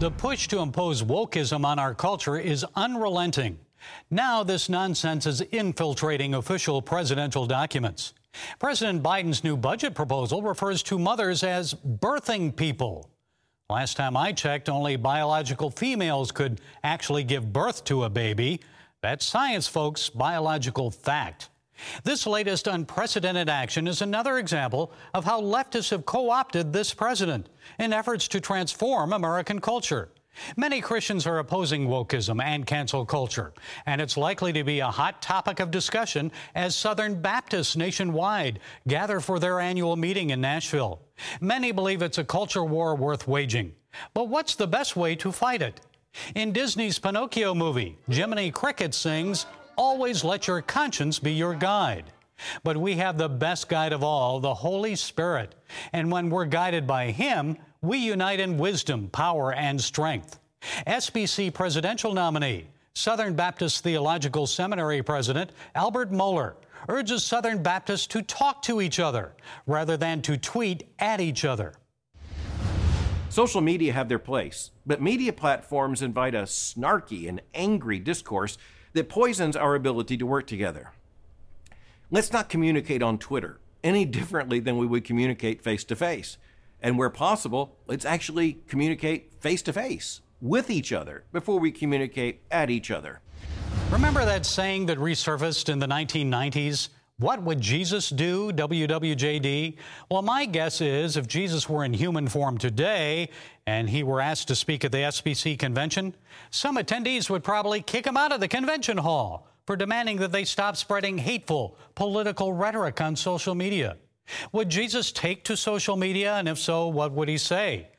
The push to impose wokeism on our culture is unrelenting. Now, this nonsense is infiltrating official presidential documents. President Biden's new budget proposal refers to mothers as birthing people. Last time I checked, only biological females could actually give birth to a baby. That's science, folks, biological fact. This latest unprecedented action is another example of how leftists have co opted this president in efforts to transform American culture. Many Christians are opposing wokeism and cancel culture, and it's likely to be a hot topic of discussion as Southern Baptists nationwide gather for their annual meeting in Nashville. Many believe it's a culture war worth waging. But what's the best way to fight it? In Disney's Pinocchio movie, Jiminy Cricket sings, Always let your conscience be your guide. But we have the best guide of all, the Holy Spirit. And when we're guided by Him, we unite in wisdom, power, and strength. SBC presidential nominee, Southern Baptist Theological Seminary President Albert Mohler urges Southern Baptists to talk to each other rather than to tweet at each other. Social media have their place, but media platforms invite a snarky and angry discourse that poisons our ability to work together. Let's not communicate on Twitter any differently than we would communicate face to face. And where possible, let's actually communicate face to face with each other before we communicate at each other. Remember that saying that resurfaced in the 1990s? What would Jesus do, WWJD? Well, my guess is if Jesus were in human form today and he were asked to speak at the SBC convention, some attendees would probably kick him out of the convention hall for demanding that they stop spreading hateful political rhetoric on social media. Would Jesus take to social media? And if so, what would he say?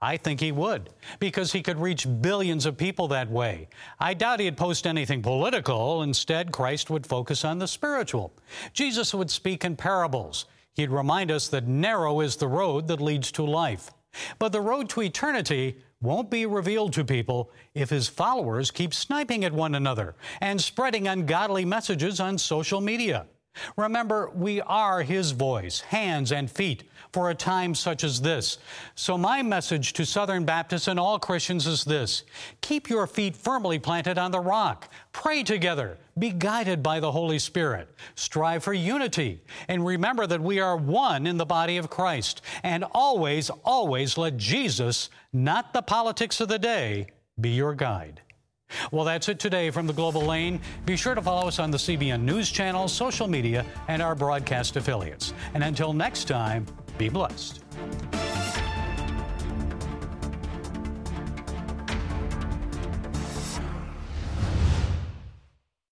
I think he would, because he could reach billions of people that way. I doubt he'd post anything political. Instead, Christ would focus on the spiritual. Jesus would speak in parables. He'd remind us that narrow is the road that leads to life. But the road to eternity won't be revealed to people if his followers keep sniping at one another and spreading ungodly messages on social media. Remember, we are His voice, hands, and feet for a time such as this. So, my message to Southern Baptists and all Christians is this keep your feet firmly planted on the rock. Pray together. Be guided by the Holy Spirit. Strive for unity. And remember that we are one in the body of Christ. And always, always let Jesus, not the politics of the day, be your guide. Well, that's it today from the Global Lane. Be sure to follow us on the CBN News channel, social media, and our broadcast affiliates. And until next time, be blessed.